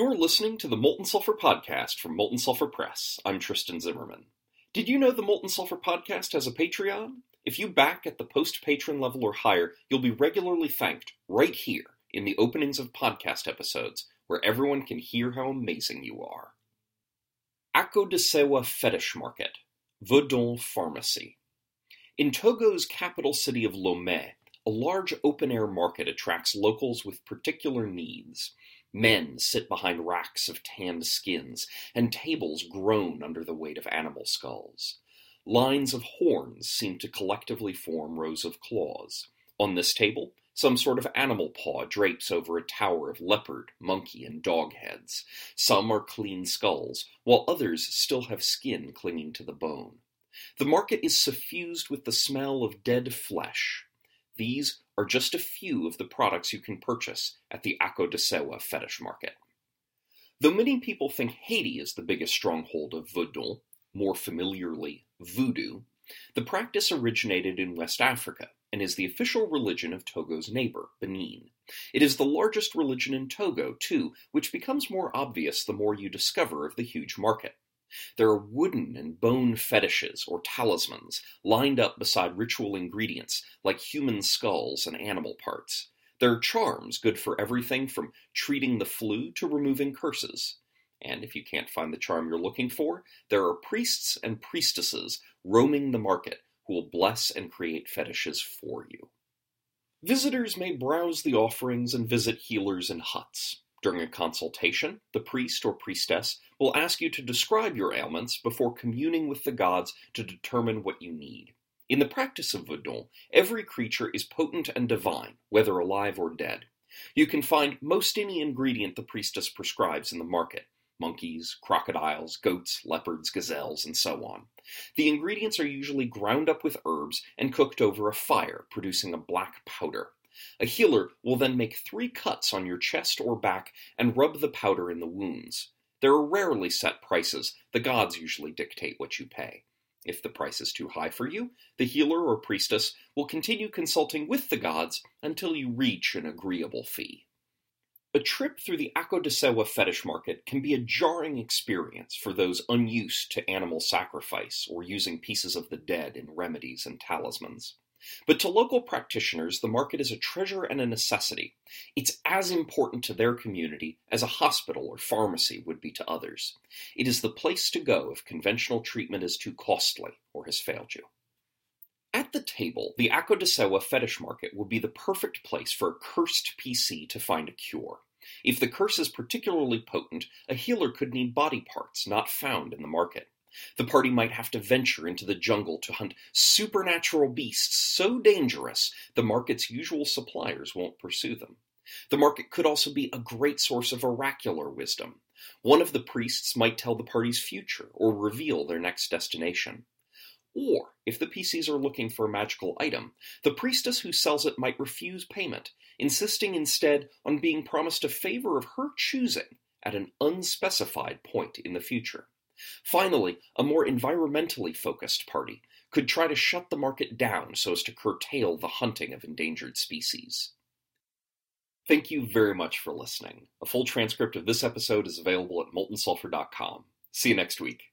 You're listening to the Molten Sulfur Podcast from Molten Sulfur Press. I'm Tristan Zimmerman. Did you know the Molten Sulfur Podcast has a Patreon? If you back at the post patron level or higher, you'll be regularly thanked right here in the openings of podcast episodes, where everyone can hear how amazing you are. Akodasewa Fetish Market, Vodun Pharmacy. In Togo's capital city of Lomé, a large open air market attracts locals with particular needs. Men sit behind racks of tanned skins, and tables groan under the weight of animal skulls. Lines of horns seem to collectively form rows of claws. On this table, some sort of animal paw drapes over a tower of leopard, monkey, and dog heads. Some are clean skulls, while others still have skin clinging to the bone. The market is suffused with the smell of dead flesh. These are just a few of the products you can purchase at the Akodasewa fetish market. Though many people think Haiti is the biggest stronghold of Vodun, more familiarly voodoo, the practice originated in West Africa and is the official religion of Togo's neighbor, Benin. It is the largest religion in Togo, too, which becomes more obvious the more you discover of the huge market. There are wooden and bone fetishes or talismans lined up beside ritual ingredients like human skulls and animal parts. There are charms good for everything from treating the flu to removing curses. And if you can't find the charm you're looking for, there are priests and priestesses roaming the market who will bless and create fetishes for you. Visitors may browse the offerings and visit healers in huts. During a consultation, the priest or priestess will ask you to describe your ailments before communing with the gods to determine what you need. In the practice of Vodun, every creature is potent and divine, whether alive or dead. You can find most any ingredient the priestess prescribes in the market monkeys, crocodiles, goats, leopards, gazelles, and so on. The ingredients are usually ground up with herbs and cooked over a fire, producing a black powder. A healer will then make three cuts on your chest or back and rub the powder in the wounds. There are rarely set prices, the gods usually dictate what you pay. If the price is too high for you, the healer or priestess will continue consulting with the gods until you reach an agreeable fee. A trip through the Akodasewa fetish market can be a jarring experience for those unused to animal sacrifice or using pieces of the dead in remedies and talismans. But to local practitioners, the market is a treasure and a necessity. It's as important to their community as a hospital or pharmacy would be to others. It is the place to go if conventional treatment is too costly or has failed you. At the table, the Akodasewa fetish market would be the perfect place for a cursed PC to find a cure. If the curse is particularly potent, a healer could need body parts not found in the market. The party might have to venture into the jungle to hunt supernatural beasts so dangerous the market's usual suppliers won't pursue them. The market could also be a great source of oracular wisdom. One of the priests might tell the party's future or reveal their next destination. Or, if the PCs are looking for a magical item, the priestess who sells it might refuse payment, insisting instead on being promised a favor of her choosing at an unspecified point in the future. Finally, a more environmentally focused party could try to shut the market down so as to curtail the hunting of endangered species. Thank you very much for listening. A full transcript of this episode is available at moltensulfur.com. See you next week.